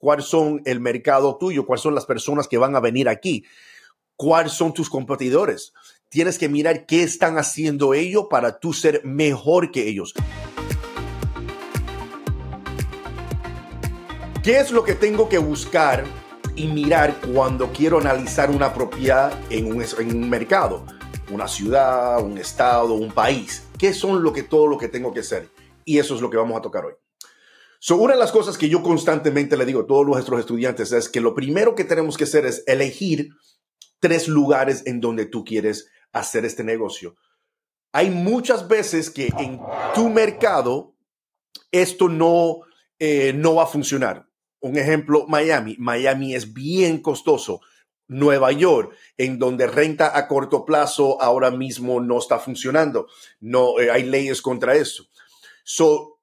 cuáles son el mercado tuyo, cuáles son las personas que van a venir aquí, cuáles son tus competidores. Tienes que mirar qué están haciendo ellos para tú ser mejor que ellos. ¿Qué es lo que tengo que buscar y mirar cuando quiero analizar una propiedad en un, en un mercado? Una ciudad, un estado, un país. ¿Qué son lo que, todo lo que tengo que hacer? Y eso es lo que vamos a tocar hoy. So, una de las cosas que yo constantemente le digo a todos nuestros estudiantes es que lo primero que tenemos que hacer es elegir tres lugares en donde tú quieres hacer este negocio. Hay muchas veces que en tu mercado esto no, eh, no va a funcionar. Un ejemplo, Miami. Miami es bien costoso. Nueva York, en donde renta a corto plazo ahora mismo no está funcionando. No eh, hay leyes contra eso. So,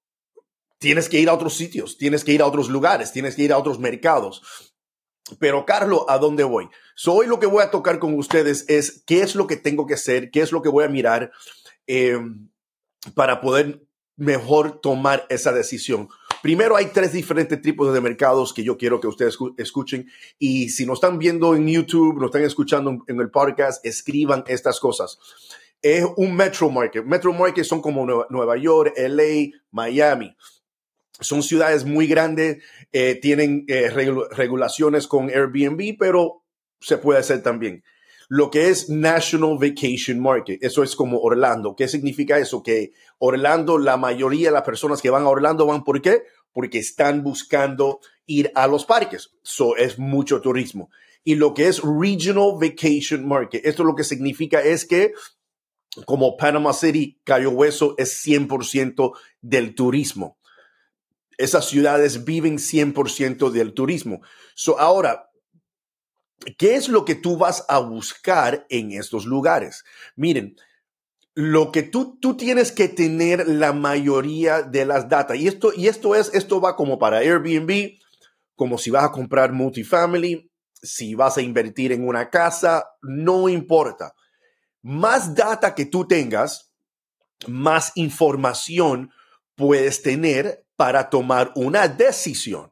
tienes que ir a otros sitios, tienes que ir a otros lugares, tienes que ir a otros mercados. Pero Carlos, ¿a dónde voy? So, lo que voy a tocar con ustedes es qué es lo que tengo que hacer, qué es lo que voy a mirar eh, para poder mejor tomar esa decisión. Primero, hay tres diferentes tipos de mercados que yo quiero que ustedes escuchen. Y si nos están viendo en YouTube, nos están escuchando en el podcast, escriban estas cosas. Es un metro market. Metro market son como Nueva York, LA, Miami. Son ciudades muy grandes, eh, tienen eh, regulaciones con Airbnb, pero se puede hacer también lo que es National Vacation Market. Eso es como Orlando. ¿Qué significa eso? Que Orlando, la mayoría de las personas que van a Orlando van ¿por qué? Porque están buscando ir a los parques. Eso es mucho turismo. Y lo que es Regional Vacation Market, esto lo que significa es que como Panama City, Cayo Hueso es 100% del turismo. Esas ciudades viven 100% del turismo. So, ahora, ¿Qué es lo que tú vas a buscar en estos lugares? Miren, lo que tú, tú tienes que tener la mayoría de las datas. Y esto, y esto es, esto va como para Airbnb, como si vas a comprar multifamily, si vas a invertir en una casa, no importa. Más data que tú tengas, más información puedes tener para tomar una decisión.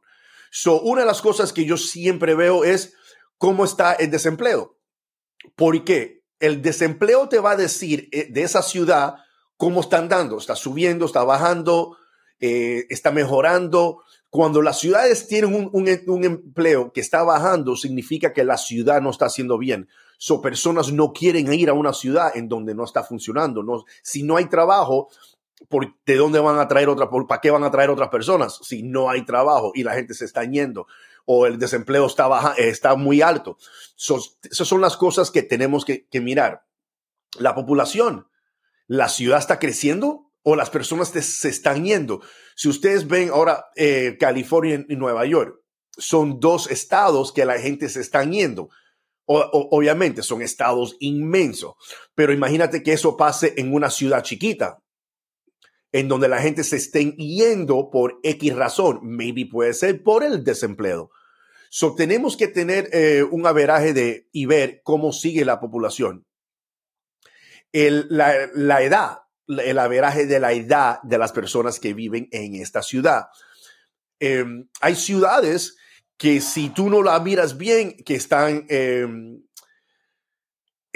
So, una de las cosas que yo siempre veo es, cómo está el desempleo. Porque el desempleo te va a decir eh, de esa ciudad cómo están dando. Está subiendo, está bajando, eh, está mejorando. Cuando las ciudades tienen un, empleo que está bajando, significa que la ciudad no está haciendo bien. So, personas no quieren ir a una ciudad en donde no está funcionando. Si no hay trabajo, ¿por, ¿de dónde van a traer otra? ¿Para qué van a traer otras personas si no hay trabajo y la gente se está yendo? o el desempleo está, baja, está muy alto. esas son las cosas que tenemos que, mirar. La población, la ciudad está creciendo o las personas se están yendo. Si ustedes ven ahora eh, California y Nueva York, son dos estados que la gente se están yendo. obviamente son estados inmensos, pero imagínate que eso pase en una ciudad chiquita, en donde la gente se esté yendo por X razón. Maybe puede ser por el desempleo. So, tenemos que tener eh, un averaje de y ver cómo sigue la población. La, edad, el averaje de la edad de las personas que viven en esta ciudad. Em, hay ciudades que si tú no la miras bien, que están eh,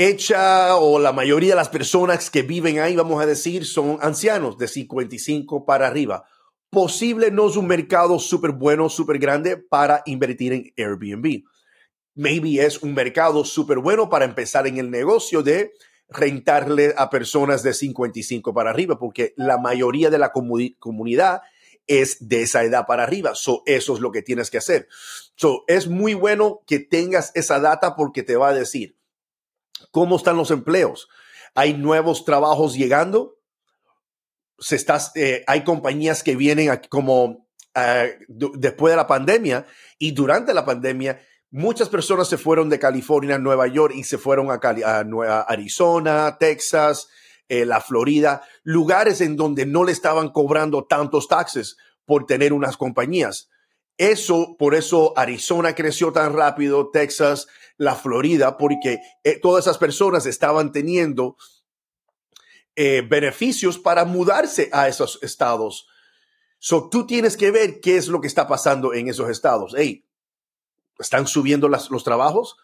hechas o la mayoría de las personas que viven ahí, vamos a decir, son ancianos de 55 para arriba posible no es un mercado súper bueno, súper grande para invertir en Airbnb. Maybe es un mercado súper bueno para empezar en el negocio de rentarle a personas de 55 para arriba, porque la mayoría de la comunidad es de esa edad para arriba. So, eso es lo que tienes que hacer. So, es muy bueno que tengas esa data porque te va a decir cómo están los empleos. ¿Hay nuevos trabajos llegando? se está, eh, hay compañías que vienen como eh, después de la pandemia y durante la pandemia muchas personas se fueron de California a Nueva York y se fueron a, a, Arizona, Texas, eh, la Florida, lugares en donde no le estaban cobrando tantos taxes por tener unas compañías. Eso, por eso Arizona creció tan rápido, Texas, la Florida, porque todas esas personas estaban teniendo eh, beneficios para mudarse a esos estados. So, tú tienes que ver qué es lo que está pasando en esos estados. Hey, ¿están subiendo los trabajos?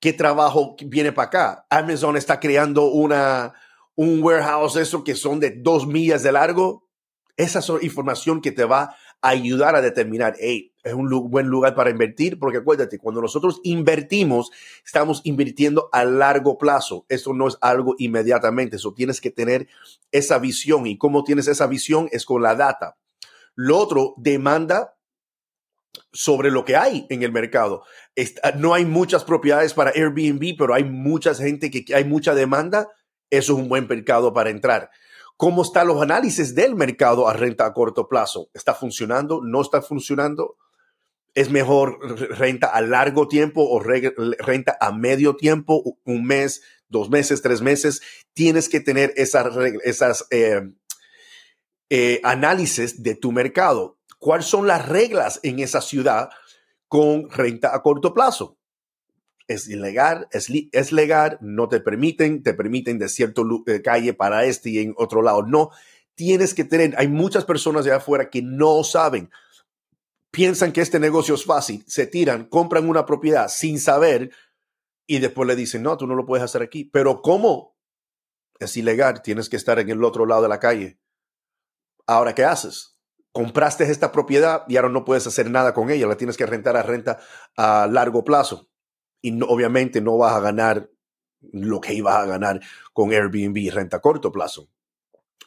¿Qué trabajo viene para acá? Amazon está creando una, un warehouse, eso que son de dos millas de largo. Esa es información que te va ayudar a determinar, hey, es un buen lugar para invertir, porque acuérdate, cuando nosotros invertimos, estamos invirtiendo a largo plazo. Eso no es algo inmediatamente, eso tienes que tener esa visión. ¿Y cómo tienes esa visión? Es con la data. Lo otro, demanda sobre lo que hay en el mercado. no hay muchas propiedades para Airbnb, pero hay mucha gente que hay mucha demanda. Eso es un buen mercado para entrar. ¿Cómo están los análisis del mercado a renta a corto plazo? ¿Está funcionando? ¿No está funcionando? ¿Es mejor renta a largo tiempo o renta a medio tiempo? ¿Un mes, dos meses, tres meses? Tienes que tener esas, esas eh, eh, análisis de tu mercado. ¿Cuáles son las reglas en esa ciudad con renta a corto plazo? Es ilegal, es, es, legal, no te permiten, te permiten de cierto eh, calle para este y en otro lado. No, tienes que tener, hay muchas personas allá afuera que no saben, piensan que este negocio es fácil, se tiran, compran una propiedad sin saber y después le dicen, no, tú no lo puedes hacer aquí. Pero ¿cómo? Es ilegal, tienes que estar en el otro lado de la calle. Ahora, ¿qué haces? Compraste esta propiedad y ahora no puedes hacer nada con ella, la tienes que rentar a renta a largo plazo y obviamente no vas a ganar lo que ibas a ganar con Airbnb renta a corto plazo.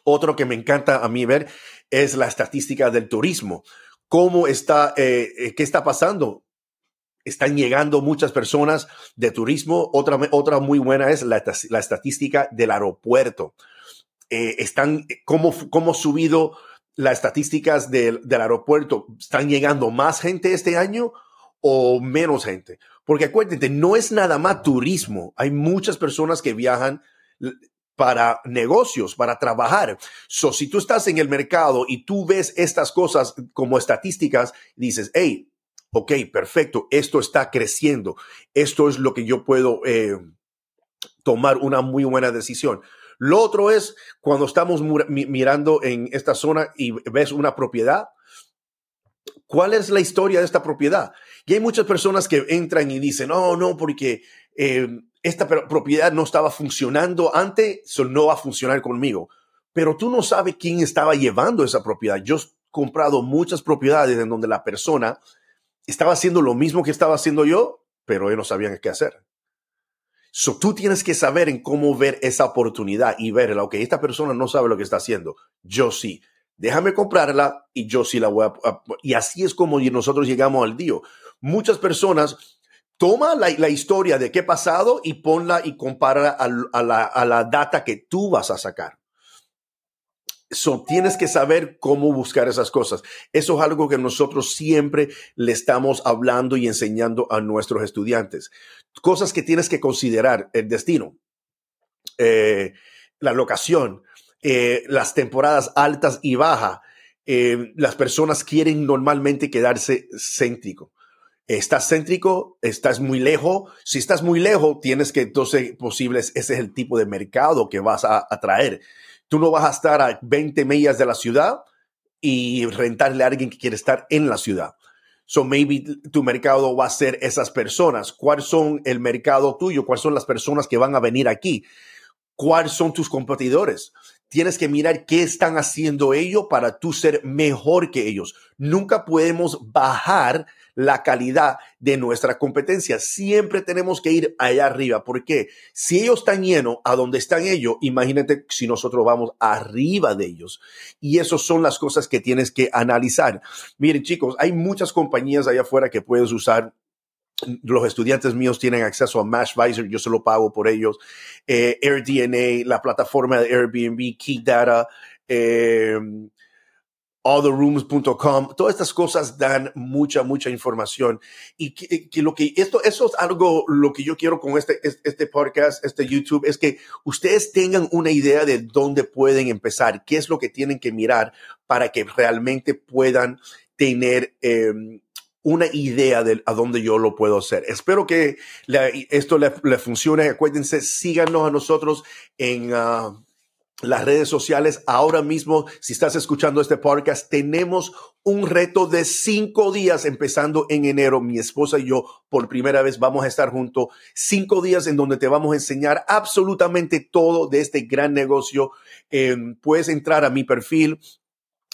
Otro que me encanta a mí ver es la estadística del turismo. ¿Cómo está, eh, eh, qué está pasando? Están llegando muchas personas de turismo. Otra, otra muy buena es la, la estadística del aeropuerto. Eh, están, ¿cómo, ¿Cómo subido las estadísticas del, del aeropuerto? ¿Están llegando más gente este año o menos gente? Porque acuérdate, no es nada más turismo. Hay muchas personas que viajan para negocios, para trabajar. So, si tú estás en el mercado y tú ves estas cosas como estadísticas, dices, hey, ok, perfecto, esto está creciendo. Esto es lo que yo puedo eh, tomar una muy buena decisión. Lo otro es cuando estamos mirando en esta zona y ves una propiedad, ¿cuál es la historia de esta propiedad? Y hay muchas personas que entran y dicen, no, no, porque eh, esta propiedad no estaba funcionando antes, eso no va a funcionar conmigo. Pero tú no sabes quién estaba llevando esa propiedad. Yo he comprado muchas propiedades en donde la persona estaba haciendo lo mismo que estaba haciendo yo, pero ellos no sabían qué hacer. So, tú tienes que saber en cómo ver esa oportunidad y verla. Ok, esta persona no sabe lo que está haciendo. Yo sí. Déjame comprarla y yo sí la voy a. Y así es como nosotros llegamos al día muchas personas toma la, historia de qué pasado y ponla y compara a, la, data que tú vas a sacar. So, tienes que saber cómo buscar esas cosas. Eso es algo que nosotros siempre le estamos hablando y enseñando a nuestros estudiantes. Cosas que tienes que considerar, el destino, eh, la locación, eh, las temporadas altas y bajas. Eh, las personas quieren normalmente quedarse céntrico estás céntrico, estás muy lejos. Si estás muy lejos, tienes que entonces posibles, ese es el tipo de mercado que vas a atraer. Tú no vas a estar a 20 millas de la ciudad y rentarle a alguien que quiere estar en la ciudad. So maybe tu mercado va a ser esas personas. ¿Cuáles son el mercado tuyo? ¿Cuáles son las personas que van a venir aquí? ¿Cuáles son tus competidores? Tienes que mirar qué están haciendo ellos para tú ser mejor que ellos. Nunca podemos bajar la calidad de nuestra competencia. Siempre tenemos que ir allá arriba, porque si ellos están llenos a donde están ellos, imagínate si nosotros vamos arriba de ellos. Y esas son las cosas que tienes que analizar. Miren, chicos, hay muchas compañías allá afuera que puedes usar los estudiantes míos tienen acceso a Mashvisor, yo se lo pago por ellos. Eh, AirDNA, la plataforma de Airbnb, Key Data, eh, alltherooms.com, todas estas cosas dan mucha, mucha información. Y que, lo que esto, eso es algo, lo que yo quiero con este, este podcast, este YouTube, es que ustedes tengan una idea de dónde pueden empezar, qué es lo que tienen que mirar para que realmente puedan tener em, una idea de a dónde yo lo puedo hacer. Espero que esto le, funcione. Acuérdense, síganos a nosotros en... Ah, las redes sociales. Ahora mismo, si estás escuchando este podcast, tenemos un reto de cinco días empezando en enero. Mi esposa y yo por primera vez vamos a estar juntos. Cinco días en donde te vamos a enseñar absolutamente todo de este gran negocio. Eh, puedes entrar a mi perfil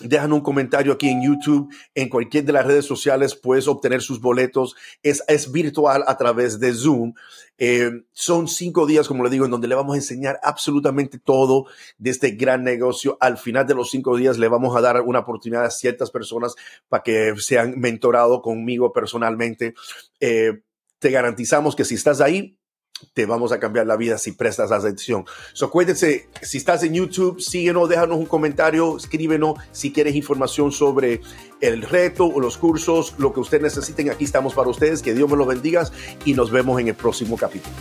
Dejan un comentario aquí en YouTube, en cualquier de las redes sociales puedes obtener sus boletos. Es, es virtual a través de Zoom. Eh, son cinco días, como le digo, en donde le vamos a enseñar absolutamente todo de este gran negocio. Al final de los cinco días le vamos a dar una oportunidad a ciertas personas para que sean mentorados conmigo personalmente. Eh, te garantizamos que si estás ahí, te vamos a cambiar la vida si prestas atención. So, acuérdense, si estás en YouTube, síguenos, déjanos un comentario, escríbenos si quieres información sobre el reto o los cursos, lo que ustedes necesiten. Aquí estamos para ustedes. Que Dios me los bendiga y nos vemos en el próximo capítulo.